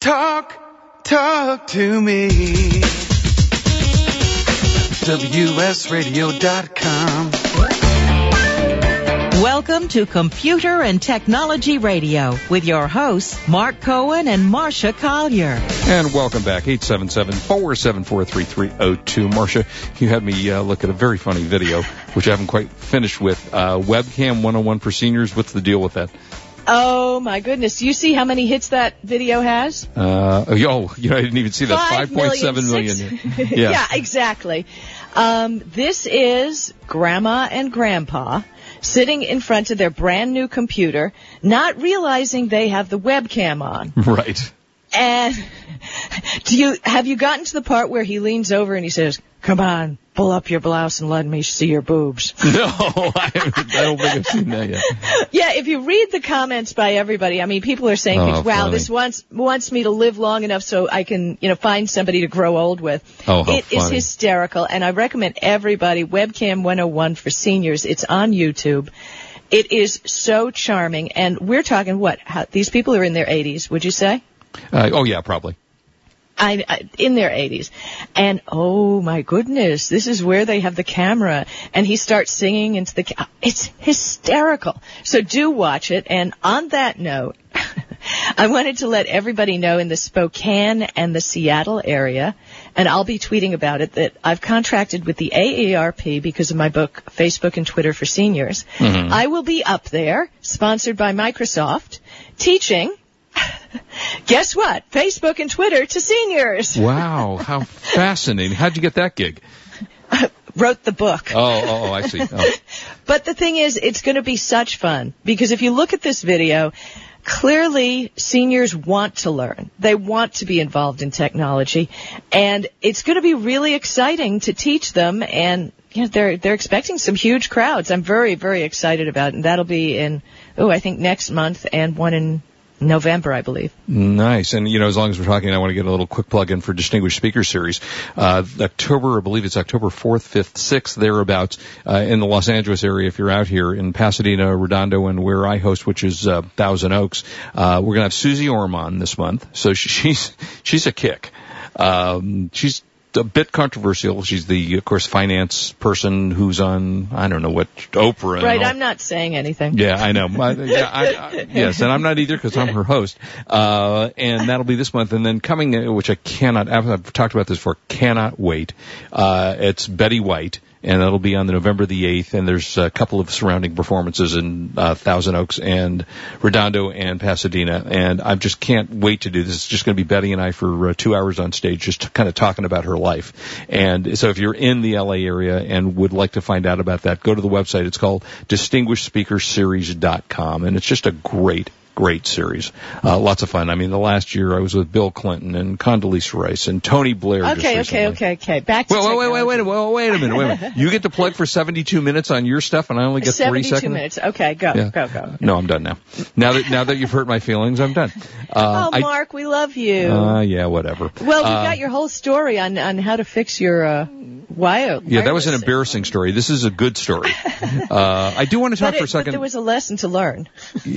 Talk, talk to me. WSRadio.com. Welcome to Computer and Technology Radio with your hosts, Mark Cohen and Marsha Collier. And welcome back, 877-474-3302. Marsha, you had me uh, look at a very funny video, which I haven't quite finished with. Uh, webcam 101 for seniors. What's the deal with that? Oh my goodness! Do you see how many hits that video has? Uh, oh, you know, I didn't even see that. Five 5.7 million. six- yeah. exactly. Um, this is Grandma and Grandpa sitting in front of their brand new computer, not realizing they have the webcam on. Right. And do you have you gotten to the part where he leans over and he says, "Come on, pull up your blouse and let me see your boobs." No, I, I don't think I've seen that yet. Yeah, if you read the comments by everybody, I mean, people are saying, Oh, "Wow, funny. this wants wants me to live long enough so I can, you know, find somebody to grow old with." Oh, how It is funny. hysterical, and I recommend everybody Webcam 101 for seniors. It's on YouTube. It is so charming, and we're talking what? How, these people are in their 80s, would you say? Uh, oh yeah, probably. I, I in their 80s, and oh my goodness, this is where they have the camera, and he starts singing into the. Ca- it's hysterical. So do watch it. And on that note, I wanted to let everybody know in the Spokane and the Seattle area, and I'll be tweeting about it that I've contracted with the AARP because of my book Facebook and Twitter for Seniors. I will be up there, sponsored by Microsoft, teaching. Guess what? Facebook and Twitter to seniors. Wow, how fascinating. How'd you get that gig? Wrote the book. Oh, oh, oh I see. Oh. But the thing is, it's going to be such fun because if you look at this video, clearly seniors want to learn. They want to be involved in technology and it's going to be really exciting to teach them and you know, they're, they're expecting some huge crowds. I'm very, very excited about it and that'll be in, oh, I think next month and one in November, I believe. Nice. And, you know, as long as we're talking, I want to get a little quick plug in for Distinguished Speaker Series. Uh, October, I believe it's October 4th, 5th, 6th, thereabouts, uh, in the Los Angeles area, if you're out here in Pasadena, Redondo, and where I host, which is, uh, Thousand Oaks. Uh, we're going to have Suze Orman on this month. So she's, she's a kick. Um, she's a bit controversial. She's the, of course, finance person who's on, I don't know what, Oprah. Right, all- I'm not saying anything. yeah, I know. My, yeah, I, I, yes, and I'm not either because I'm her host. Uh, and that'll be this month. And then coming, uh, which I cannot, I've, I've talked about this before, cannot wait. Uh, it's Betty White. And that'll be on the November the 8th, and there's a couple of surrounding performances in uh, Thousand Oaks and Redondo and Pasadena, and I just can't wait to do this. It's just going to be Betty and I for uh, two hours on stage, just kind of talking about her life. And so if you're in the LA area and would like to find out about that, go to the website. It's called distinguishedspeakerseries.com, and it's just a great, great series. Uh, lots of fun. I mean, the last year I was with Bill Clinton and Condoleezza Rice and Tony Blair. Okay, okay, okay, okay. Back to Wait, wait, wait, wait, wait, wait, wait a minute, wait a minute. You get to plug for 72 minutes on your stuff and I only get three 72 seconds? minutes. Okay, go, Yeah. go, go. No, I'm done now. Now that, now that you've hurt my feelings, I'm done. Uh, Oh, Mark, we love you. Uh, yeah, whatever. well, we Uh, got your whole story on, on how to fix your uh, wire. yeah, that was an embarrassing story. This is a good story. Uh, I do want to talk But, for a it, but second. there was a lesson to learn.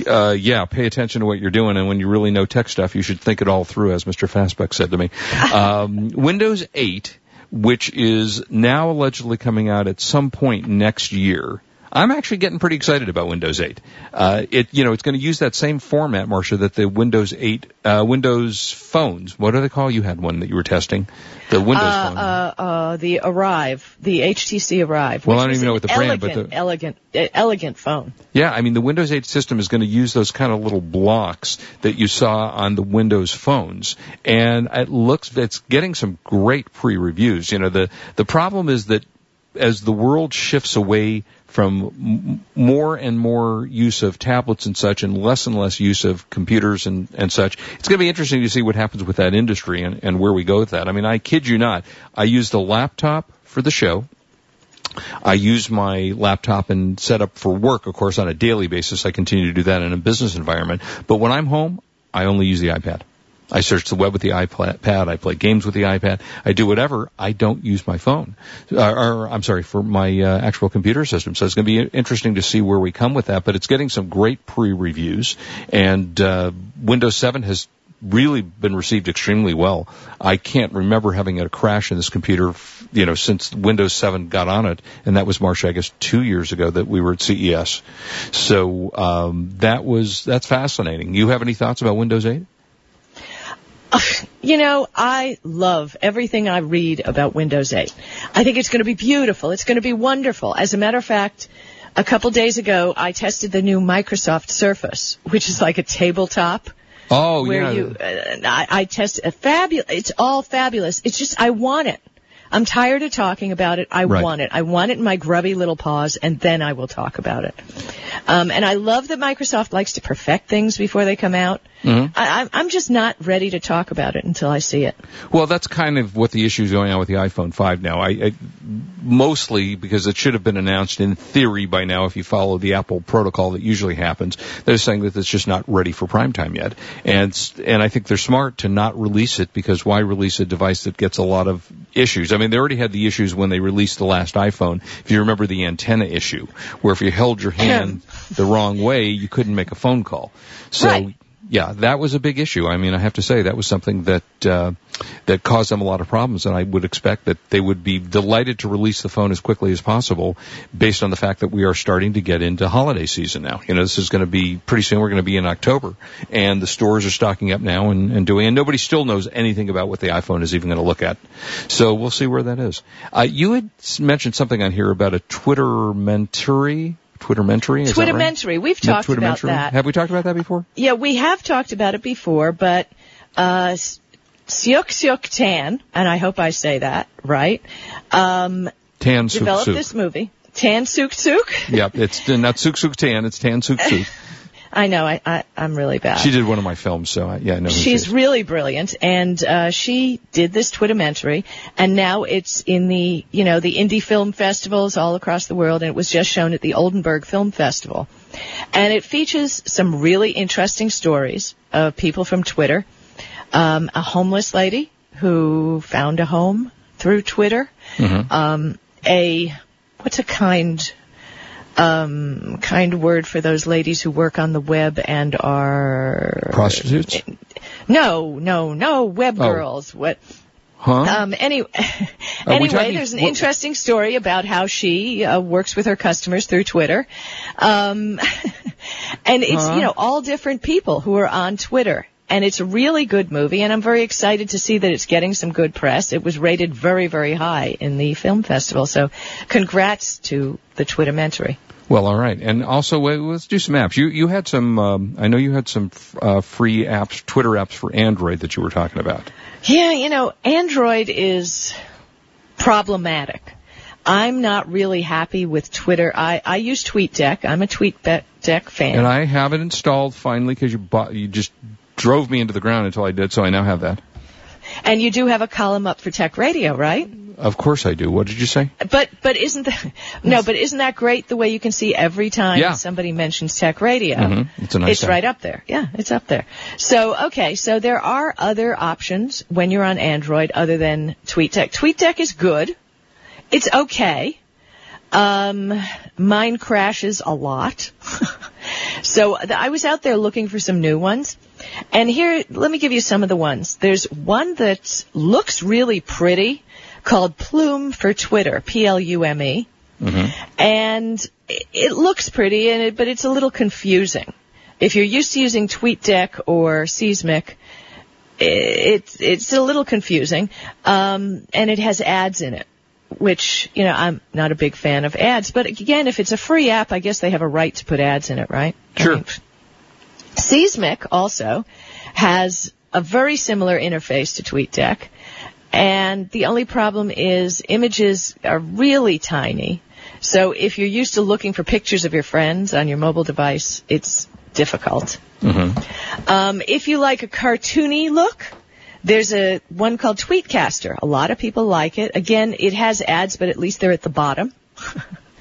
uh, yeah, pay attention to what you're doing, and when you really know tech stuff, you should think it all through, as Mr. Fastbuck said to me. Um, Windows 8, which is now allegedly coming out at some point next year. I'm actually getting pretty excited about Windows 8. Uh, it, you know, it's going to use that same format, Marsha, that the Windows 8, uh, Windows phones. What do they call? You had one that you were testing. The Windows Uh, phone. uh, uh, the Arrive, the HTC Arrive. Well, I don't even know what the brand, but the- elegant, elegant phone. Yeah, I mean the Windows 8 system is going to use those kind of little blocks that you saw on the Windows phones, and it looks it's getting some great pre-reviews. You know, the the problem is that as the world shifts away from more and more use of tablets and such and less and less use of computers and, and such, it's going to be interesting to see what happens with that industry and, and where we go with that. I mean, I kid you not, I used a laptop for the show. I use my laptop and set up for work, of course, on a daily basis. I continue to do that in a business environment. But when I'm home, I only use the iPad. I search the web with the iPad. I play games with the iPad. I do whatever. I don't use my phone. Uh, or, I'm sorry, for my uh, actual computer system. So it's going to be interesting to see where we come with that. But it's getting some great pre-reviews. And uh, Windows 7 has really been received extremely well. I can't remember having a crash in this computer, you know, since Windows 7 got on it, and that was March, I guess, two years ago that we were at CES. So um, that was that's fascinating. You have any thoughts about Windows 8? You know, I love everything I read about Windows 8. I think it's going to be beautiful. It's going to be wonderful. As a matter of fact, a couple days ago, I tested the new Microsoft Surface, which is like a tabletop. Oh, yeah. where yeah. you, uh, I, I test a fabulous. It's all fabulous. It's just I want it. I'm tired of talking about it. I Right. want it. I want it in my grubby little paws, and then I will talk about it. Um, and I love that Microsoft likes to perfect things before they come out. Mhm. I, I'm- I'm just not ready to talk about it until I see it. Well, that's kind of what the issue is going on with the iPhone 5 now. I, I mostly because it should have been announced in theory by now if you follow the Apple protocol that usually happens. They're saying that it's just not ready for prime time yet. And and I think they're smart to not release it because why release a device that gets a lot of issues? I mean, they already had the issues when they released the last iPhone. If you remember the antenna issue where if you held your hand the wrong way, you couldn't make a phone call. So Right. Yeah, that was a big issue. I mean, I have to say that was something that uh, that caused them a lot of problems, and I would expect that they would be delighted to release the phone as quickly as possible, based on the fact that we are starting to get into holiday season now. You know, this is going to be pretty soon. We're going to be in October, and the stores are stocking up now and, and doing. And nobody still knows anything about what the iPhone is even going to look at. So we'll see where that is. Uh, you had mentioned something on here about a Twitter mentary. Twitter mentary. Is that right? Twittermentary. We've talked about that. Have we talked about that before? Yeah, we have talked about it before, but uh, S- Siok Siok Tan, and I hope I say that right, um, Tan Suk developed Suk. this movie. Tan Siok Siok. Yep, it's not Siok Siok Tan, it's Tan Siok Siok. I know, I, I, I'm really bad. She did one of my films, so I, yeah, I know she She's is. really brilliant, and uh, she did this Twittermentary, and now it's in the you know the indie film festivals all across the world, and it was just shown at the Oldenburg Film Festival, and it features some really interesting stories of people from Twitter, um, a homeless lady who found a home through Twitter, Mhm. um, a what's a kind um, kind word for those ladies who work on the web and are Prostitutes? no, no, no, web Oh. girls. What? Huh? Um, any, we anyway, there's an what- interesting story about how she uh, works with her customers through Twitter, um, and it's Huh? you know all different people who are on Twitter. And it's a really good movie, and I'm very excited to see that it's getting some good press. It was rated very, very high in the film festival, so congrats to the Twittermentary. well, all right. And also, let's do some apps. You you had some. Um, I know you had some uh, free apps, Twitter apps for Android that you were talking about. Yeah, you know, Android is problematic. I'm not really happy with Twitter. I, I use TweetDeck. I'm a TweetDeck fan. And I have it installed finally because you bought, you just drove me into the ground until I did, so I now have that. and you do have a column up for Tech Radio, right? Of course I do. What did you say? But but isn't that no? But isn't that great? The way you can see every time Yeah. somebody mentions Tech Radio, Mhm. It's a nice it's app. right up there. Yeah, it's up there. So okay, so there are other options when you're on Android other than TweetDeck. TweetDeck is good. It's okay. Um, mine crashes a lot. so th- I was out there looking for some new ones. And here, let me give you some of the ones. There's one that looks really pretty called Plume for Twitter, P-L-U-M-E. And it- looks pretty, and it, but it's a little confusing. If you're used to using TweetDeck or Seesmic, i- it's it's a little confusing, um, and it has ads in it, which you know I'm not a big fan of ads. But again, if it's a free app, I guess they have a right to put ads in it, right? I Sure. mean, Seesmic also has a very similar interface to TweetDeck, and the only problem is images are really tiny. So if you're used to looking for pictures of your friends on your mobile device, it's difficult. Um, if you like a cartoony look, there's a one called Tweetcaster. A lot of people like it. Again, it has ads, but at least they're at the bottom.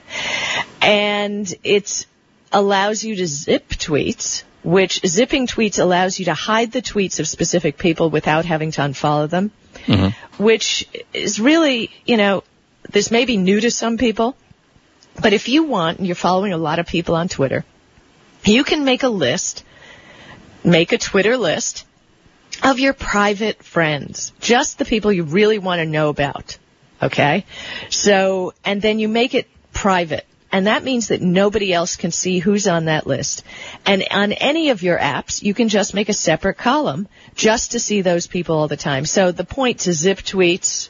and it allows you to zip tweets, which zipping tweets allows you to hide the tweets of specific people without having to unfollow them, mm-hmm. which is really, you know, this may be new to some people, but if you want, and you're following a lot of people on Twitter, you can make a list, make a Twitter list of your private friends, just the people you really want to know about. Okay? So, and then you make it private. And that means that nobody else can see who's on that list. And on any of your apps, you can just make a separate column just to see those people all the time. So the point to zip tweets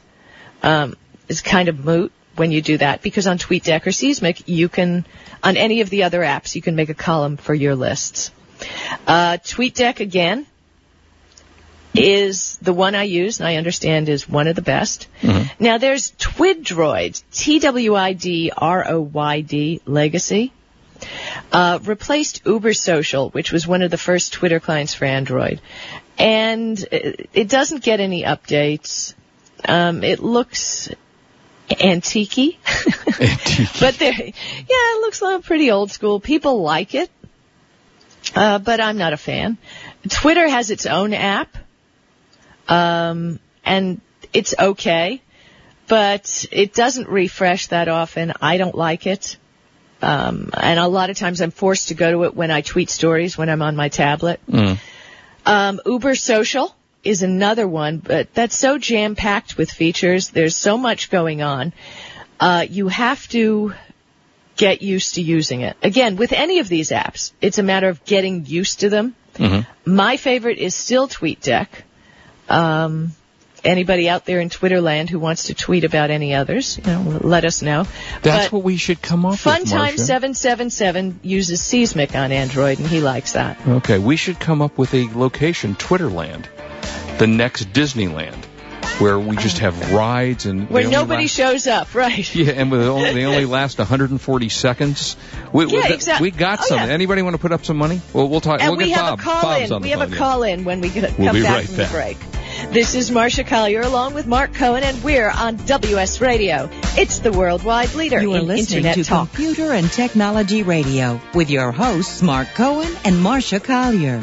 um, is kind of moot when you do that because on TweetDeck or Seesmic, you can, on any of the other apps, you can make a column for your lists. Uh, TweetDeck again is the one I use and I understand is one of the best. Mm-hmm. Now there's Twidroid, T-W-I-D-R-O-Y-D Legacy. Uh, replaced Uber Social, which was one of the first Twitter clients for Android. And it it doesn't get any updates. Um, it looks antique but there, yeah, it looks uh, pretty old school. People like it, uh, but I'm not a fan. Twitter has its own app, um, and it's okay, but it doesn't refresh that often. I don't like it. Um, and a lot of times I'm forced to go to it when I tweet stories when I'm on my tablet. Mm. Um, Uber Social is another one, but that's so jam packed with features. There's so much going on. Uh, you have to get used to using it. Again, with any of these apps, it's a matter of getting used to them. Mm-hmm. My favorite is still TweetDeck. Um, anybody out there in Twitter land who wants to tweet about any others, you know, let us know. That's But what we should come up with, Funtime seven seven uses Seesmic on Android, and he likes that. Okay, we should come up with a location, Twitterland, the next Disneyland, where we just have rides and Where nobody last- shows up, right? Yeah, and with only, they only last 140 seconds. We, Yeah, we, exactly. we got Oh, something. yeah. Anybody want to put up some money? Well, we'll talk. And we'll we get have Bob. a call Bob's in. We have phone, a yeah. call in when we get, We'll come be back right from back. the break. This is Marsha Collier along with Mark Cohen, and we're on WS Radio. It's the worldwide leader You are in listening Internet to talk. Computer and Technology Radio with your hosts Mark Cohen and Marsha Collier.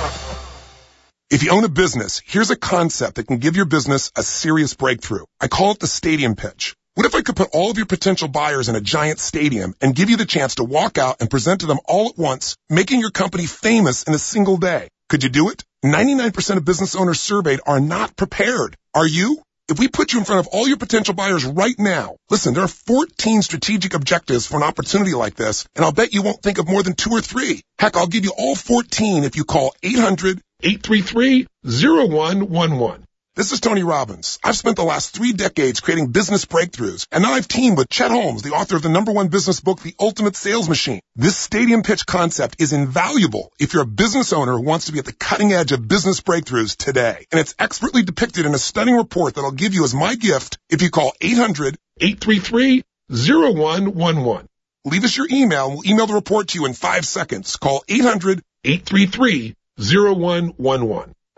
If you own a business, here's a concept that can give your business a serious breakthrough. I call it the stadium pitch. What if I could put all of your potential buyers in a giant stadium and give you the chance to walk out and present to them all at once, making your company famous in a single day? Could you do it? 99% of business owners surveyed are not prepared. Are you? If we put you in front of all your potential buyers right now, listen, there are 14 strategic objectives for an opportunity like this, and I'll bet you won't think of more than two or three. Heck, I'll give you all 14 if you call 800-833-0111. This is Tony Robbins. I've spent the last three decades creating business breakthroughs, and now I've teamed with Chet Holmes, the author of the number one business book, The Ultimate Sales Machine. This stadium pitch concept is invaluable if you're a business owner who wants to be at the cutting edge of business breakthroughs today. And it's expertly depicted in a stunning report that I'll give you as my gift if you call 800-833-0111. Leave us your email and we'll email the report to you in five seconds. Call 800-833-0111.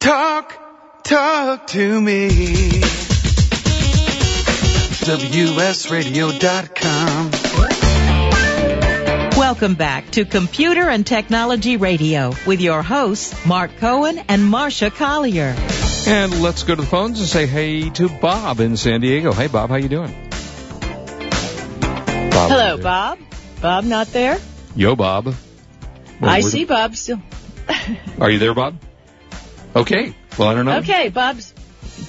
Talk, talk to me. WSRadio.com. Welcome back to Computer and Technology Radio with your hosts, Mark Cohen and Marsha Collier. And let's go to the phones and say hey to Bob in San Diego. Hey, Bob, how you doing? Bob, Hello, Bob. Bob not there? Yo, Bob. Well, I where see the- Bob still. Are you there, Bob? Okay. Well, I don't know. Okay, Bob's.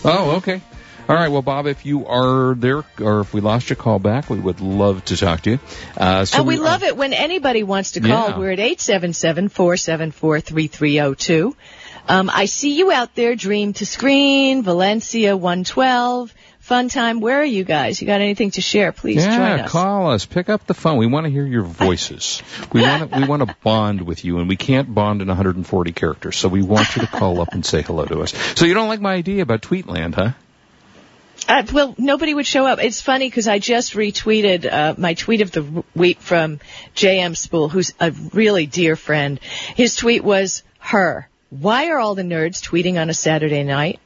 Oh, okay. All right. Well, Bob, if you are there, or if we lost your call back, we would love to talk to you. Uh, so and we love it when anybody wants to call. Yeah. We're at 877-474-3302. Um, I see you out there, Dream to Screen, Valencia 112, Fun Time. Where are you guys? You got anything to share? Please join Yeah, us. call us. Pick up the phone. We want to hear your voices. We want to, we want to bond with you, and we can't bond in 140 characters. So we want you to call up and say hello to us. So you don't like my idea about Tweetland, huh? Uh, well, nobody would show up. It's funny because I just retweeted uh, my tweet of the week from JM Spool, who's a really dear friend. His tweet was her. Why are all the nerds tweeting on a Saturday night?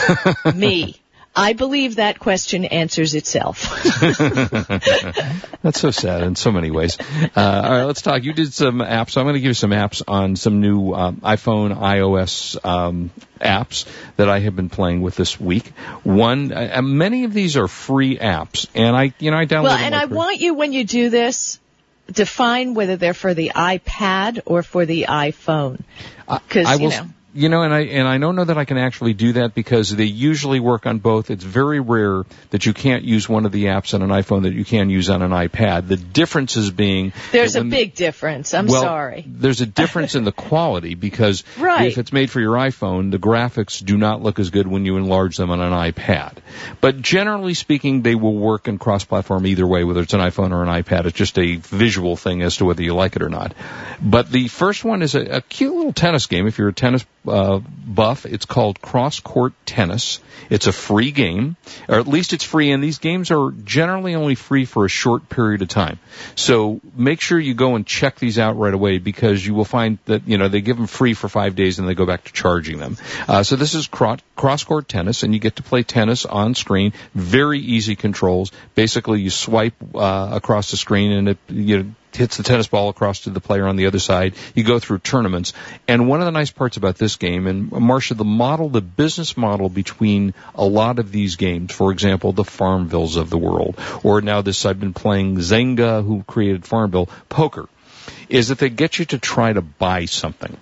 Me. I believe that question answers itself. That's so sad in so many ways. Uh, all right, let's talk. You did some apps. So I'm going to give you some apps on some new um, iPhone, iOS um, apps that I have been playing with this week. One, uh, uh, many of these are free apps, and I, you know, I downloaded. well, and I want you, when you do this, define whether they're for the iPad or for the iPhone. Because, you know. You know, and I and I don't know that I can actually do that because they usually work on both. It's very rare that you can't use one of the apps on an iPhone that you can use on an iPad. The difference is being There's a big difference. I'm well, sorry. There's a difference in the quality because Right. if it's made for your iPhone, the graphics do not look as good when you enlarge them on an iPad. But generally speaking, they will work in cross-platform either way, whether it's an iPhone or an iPad. It's just a visual thing as to whether you like it or not. But the first one is a, a cute little tennis game. If you're a tennis uh, buff, it's called Cross Court Tennis. It's a free game, or at least it's free, and these games are generally only free for a short period of time. So make sure you go and check these out right away because you will find that, you know, they give them free for five days and they go back to charging them. Uh, so this is cross court tennis and you get to play tennis on screen. Very easy controls. Basically you swipe, uh, across the screen and it, you know, hits the tennis ball across to the player on the other side. You go through tournaments. And one of the nice parts about this game, and Marsha, the model, the business model between a lot of these games, for example, the Farmvilles of the world, or now this I've been playing Zynga, who created Farmville, poker, is that they get you to try to buy something.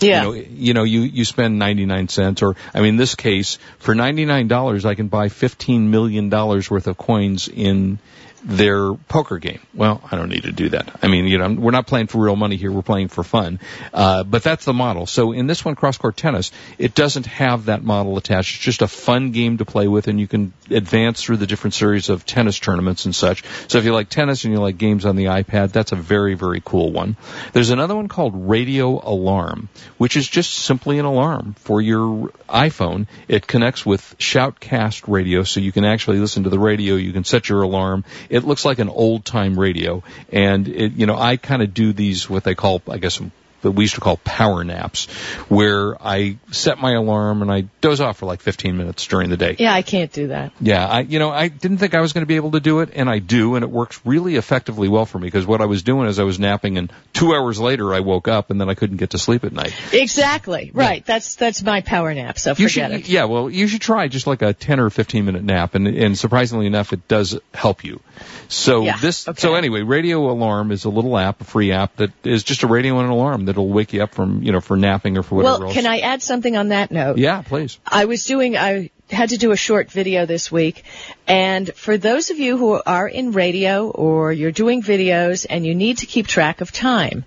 Yeah. You know, you know, you, you spend 99 cents or, I mean, in this case, for $99, I can buy $15 million worth of coins in their poker game. Well, I don't need to do that. I mean, you know, we're not playing for real money here. We're playing for fun. Uh, but that's the model. So in this one, cross court tennis, it doesn't have that model attached. It's just a fun game to play with and you can advance through the different series of tennis tournaments and such. So if you like tennis and you like games on the iPad, that's a very, very cool one. There's another one called Radio Alarm, which is just simply an alarm for your iPhone. It connects with Shoutcast radio, so you can actually listen to the radio. You can set your alarm. It looks like an old time radio, and it, you know, I kind of do these what they call, I guess, that we used to call power naps, where I set my alarm and I doze off for like 15 minutes during the day. Yeah, I can't do that. Yeah, I you know I didn't think I was going to be able to do it, and I do, and it works really effectively well for me because what I was doing is I was napping, and two hours later I woke up, and then I couldn't get to sleep at night. Exactly. Right. That's that's my power nap. So You forget should, it. yeah, well, you should try just like a 10 or 15 minute nap, and and surprisingly enough, it does help you. So Yeah, this, okay. so anyway, Radio Alarm is a little app, a free app that is just a radio and an alarm that'll wake you up from you know for napping or for whatever Well, else. can I add something on that note? Yeah, please. I was doing, I had to do a short video this week. And for those of you who are in radio or you're doing videos and you need to keep track of time,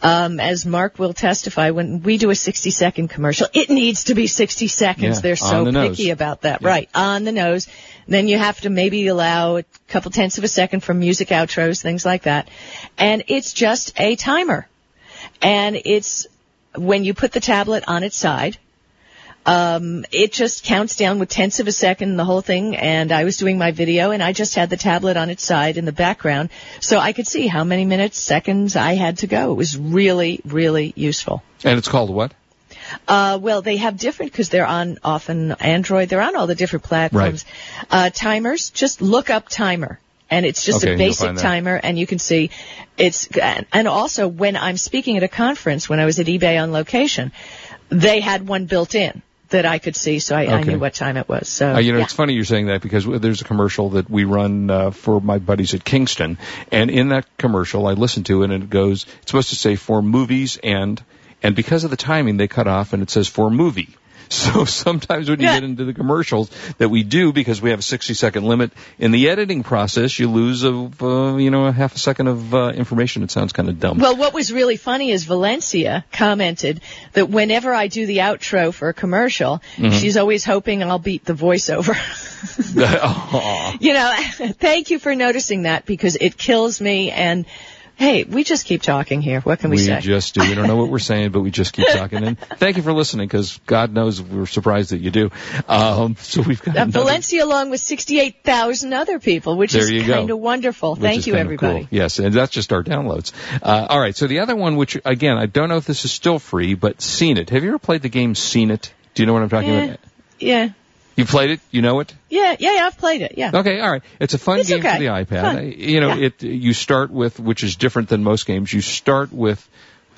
Um, as Mark will testify, when we do a 60 second commercial, it needs to be 60 seconds. Yeah, They're so the nose. picky about that. Right. On the nose. Then you have to maybe allow a couple tenths of a second for music outros, things like that. And it's just a timer. And it's when you put the tablet on its side, um, it just counts down with tenths of a second, the whole thing. And I was doing my video, and I just had the tablet on its side in the background, so I could see how many minutes, seconds I had to go. It was really, really useful. And it's called what? Uh, well, they have different because they're on often Android. They're on all the different platforms. Uh, timers. Just look up timer. And it's just Okay, a basic timer, and you can see it's. And also, when I'm speaking at a conference, when I was at eBay on location, they had one built in that I could see, so I, I knew what time it was. So Uh, you know, yeah. it's funny you're saying that because there's a commercial that we run uh, for my buddies at Kingston, and in that commercial, I listen to it, and it goes, it's supposed to say for movies and, and because of the timing, they cut off, and it says for movie. So sometimes when you Yeah. get into the commercials that we do because we have a 60 second limit in the editing process, you lose a uh, you know a half a second of uh, information. It sounds kind of dumb. Well, what was really funny is Valencia commented that whenever I do the outro for a commercial, Mm-hmm. she's always hoping I'll beat the voiceover. You know, thank you for noticing that because it kills me. And hey, we just keep talking here. What can we, we say? We just do. We don't know what we're saying, but we just keep talking. And thank you for listening, because God knows we're surprised that you do. Um, so we've got Uh, another- Valencia, along with 68,000 other people, which There is kind of wonderful. which Thank you, everybody. cool. Yes, and that's just our downloads. Uh, all right, so the other one, which again, I don't know if this is still free, but Seen It. Have you ever played the game Seen It? Do you know what I'm talking Yeah. about? Yeah. You played it? You know it? Yeah, yeah, yeah, I've played it. Yeah. Okay, all right. It's a fun It's game okay. for the iPad. Fun. You know, Yeah. it you start with which is different than most games. You start with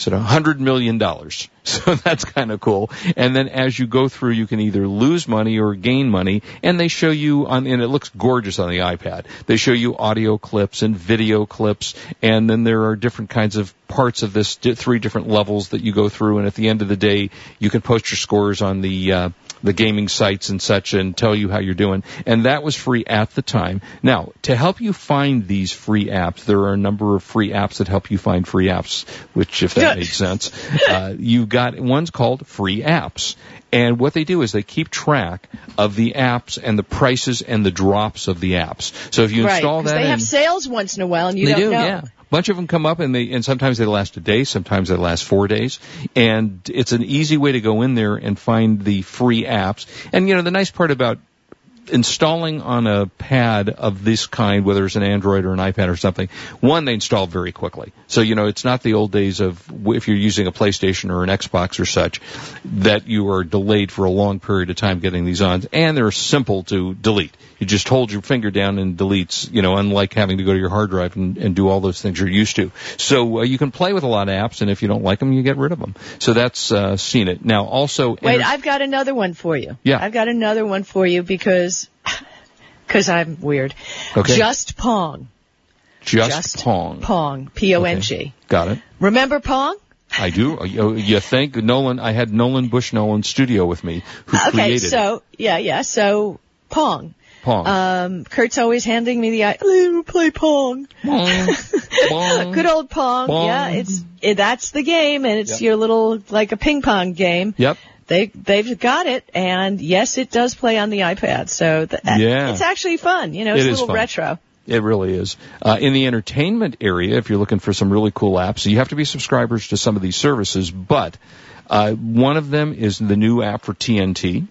of hundred million dollars. So that's kind of cool. And then as you go through, you can either lose money or gain money. And they show you on, and it looks gorgeous on the iPad. They show you audio clips and video clips. And then there are different kinds of parts of this, three different levels that you go through. And at the end of the day, you can post your scores on the, uh, the gaming sites and such and tell you how you're doing. And that was free at the time. Now, to help you find these free apps, there are a number of free apps that help you find free apps, which if that Makes sense, uh, you've got, one's called free apps. And what they do is they keep track of the apps and the prices and the drops of the apps. So if you right. install that they in, have sales once in a while, and you they don't do, know. yeah. Bunch of them come up and they and sometimes they last a day, sometimes they last four days, and it's an easy way to go in there and find the free apps. And you know the nice part about installing on a pad of this kind, whether it's an Android or an iPad or something, one, they install very quickly. So, you know, it's not the old days of if you're using a PlayStation or an Xbox or such, that you are delayed for a long period of time getting these on. And they're simple to delete. You just hold your finger down and deletes, you know, unlike having to go to your hard drive and, and do all those things you're used to. So uh, you can play with a lot of apps, and if you don't like them, you get rid of them. So that's uh, seen it. Now, also, Wait, enter- I've got another one for you. Yeah. I've got another one for you because because I'm weird. Okay. Just Pong. just, Pong. Pong. P O N G. Got it. Remember Pong? I do. You, you think Nolan? I had Nolan Bush Nolan studio with me who Okay, created so yeah, yeah. So Pong. Pong. Um, Kurt's always handing me the. I will play Pong. Pong. Pong. Good old Pong. Pong. Yeah, it's it, that's the game, and it's Yep. your little like a ping pong game. Yep. They they've got it, and yes, it does play on the iPad. So th- Yeah. it's actually fun. You know, it's It a little retro. It really is. Uh, in the entertainment area, if you're looking for some really cool apps, you have to be subscribers to some of these services, but uh, one of them is the new app for TNT.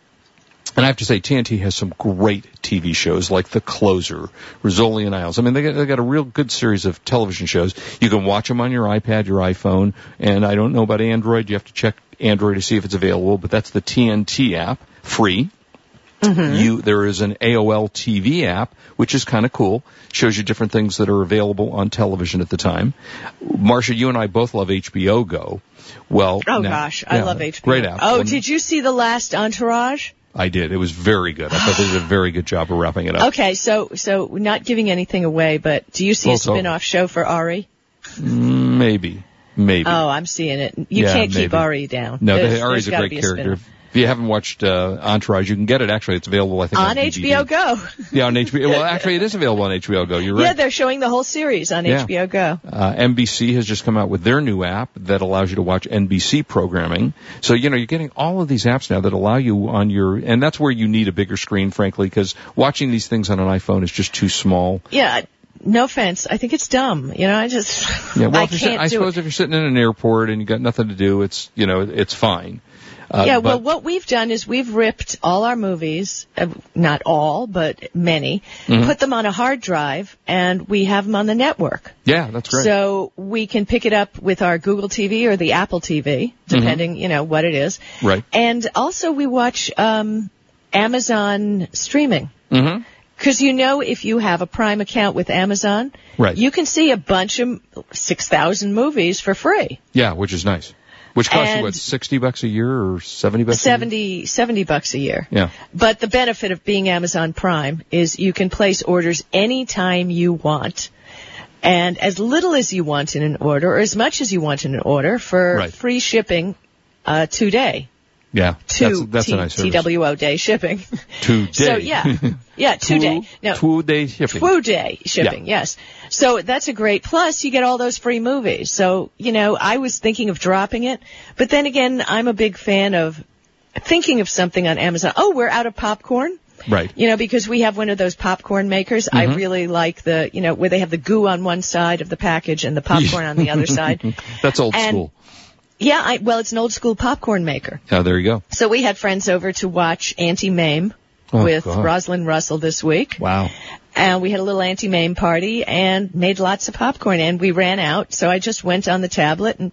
And I have to say, TNT has some great TV shows like The Closer, Rizzoli and Isles. I mean, they got, they got a real good series of television shows. You can watch them on your iPad, your iPhone, and I don't know about Android. You have to check Android to see if it's available, but that's the TNT app, free. Mm-hmm. You there is an AOL TV app which is kind of cool. Shows you different things that are available on television at the time. Marsha, you and I both love HBO Go. Well, Oh now- gosh, I love HBO. Great app. Oh, When- did you see the last Entourage? I did. It was very good. I thought they did a very good job of wrapping it up. Okay, so so not giving anything away, but do you see Well, a spin-off show for Ari? Mm, maybe, maybe. Oh, I'm seeing it. You Yeah, can't keep maybe. Ari down. no, There's- Ari's there's a great character. spin-off. If you haven't watched uh, Entourage, you can get it. Actually, it's available. I think on DVD. HBO Go. Yeah, on HBO. Well, actually, it is available on HBO Go. You're right. Yeah, they're showing the whole series on Yeah. HBO Go. Uh, NBC has just come out with their new app that allows you to watch NBC programming. So, you know, you're getting all of these apps now that allow you on your, and that's where you need a bigger screen, frankly, because watching these things on an iPhone is just too small. Yeah, no offense. I think it's dumb. You know, I just Yeah, well, I if can't I suppose it. if you're sitting in an airport and you got nothing to do, it's, you know, it's fine. Uh, yeah, well, what we've done is we've ripped all our movies, uh, not all, but many, Mm-hmm. put them on a hard drive, and we have them on the network. yeah, that's great. So we can pick it up with our Google TV or the Apple TV, depending, you know, what it is. Mm-hmm. Right. And also we watch um, Amazon streaming. hmm Because you know, if you have a Prime account with Amazon, Right. you can see a bunch of 6,000 movies for free. Yeah, which is nice. Which costs you, what, 60 bucks a year or 70 bucks a year? 70, 70 bucks a year. Yeah. But the benefit of being Amazon Prime is you can place orders anytime you want. And as little as you want in an order, or as much as you want in an order, for Right. free shipping uh, today. Yeah. Two that's, that's T- a nice. TWO day shipping. Today. So yeah, yeah, two day. No, Two day shipping. Two day shipping, yes. So that's a great plus. You get all those free movies. So, you know, I was thinking of dropping it, but then again, I'm a big fan of thinking of something on Amazon. Oh, we're out of popcorn. Right. You know, because we have one of those popcorn makers. Mm-hmm. I really like the, you know, where they have the goo on one side of the package and the popcorn on the other side. That's old And- school. Yeah, I, well, it's an old school popcorn maker. Yeah, there you go. So we had friends over to watch Auntie Mame Oh, with God. Rosalind Russell this week. Wow. And we had a little Auntie Mame party and made lots of popcorn and we ran out. So I just went on the tablet and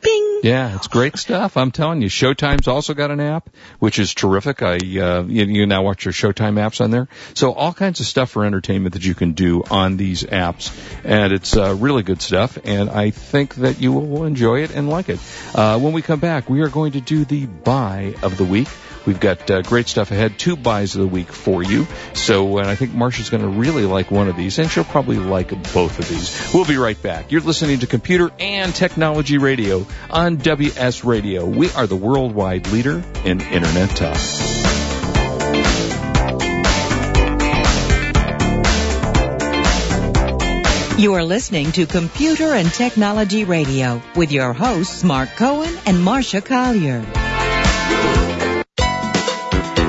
bing. Yeah, it's great stuff. I'm telling you. Showtime's also got an app, which is terrific. I, uh, you, you now watch your Showtime apps on there. So all kinds of stuff for entertainment that you can do on these apps. And it's, uh, really good stuff. And I think that you will enjoy it and like it. Uh, when we come back, we are going to do the buy of the week. We've got uh, great stuff ahead, two buys of the week for you. So, and I think Marsha's going to really like one of these, and she'll probably like both of these. We'll be right back. You're listening to Computer and Technology Radio on WS Radio. We are the worldwide leader in Internet talk. You are listening to Computer and Technology Radio with your hosts Mark Cohen and Marsha Collier.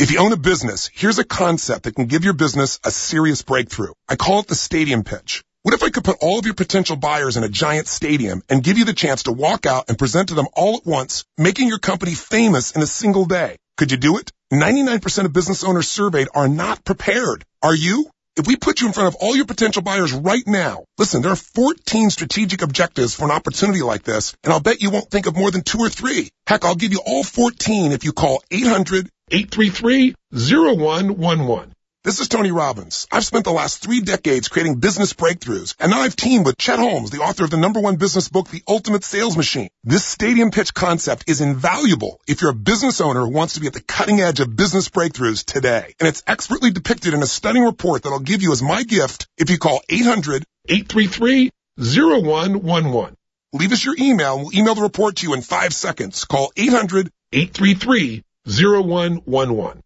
If you own a business, here's a concept that can give your business a serious breakthrough. I call it the stadium pitch. What if I could put all of your potential buyers in a giant stadium and give you the chance to walk out and present to them all at once, making your company famous in a single day? Could you do it? 99% of business owners surveyed are not prepared. Are you? If we put you in front of all your potential buyers right now, listen, there are 14 strategic objectives for an opportunity like this, and I'll bet you won't think of more than two or three. Heck, I'll give you all 14 if you call 800-833-0111. This is Tony Robbins. I've spent the last three decades creating business breakthroughs, and now I've teamed with Chet Holmes, the author of the number one business book, The Ultimate Sales Machine. This stadium pitch concept is invaluable if you're a business owner who wants to be at the cutting edge of business breakthroughs today. And it's expertly depicted in a stunning report that I'll give you as my gift if you call 800-833-0111. Leave us your email and we'll email the report to you in five seconds. Call 800-833-0111.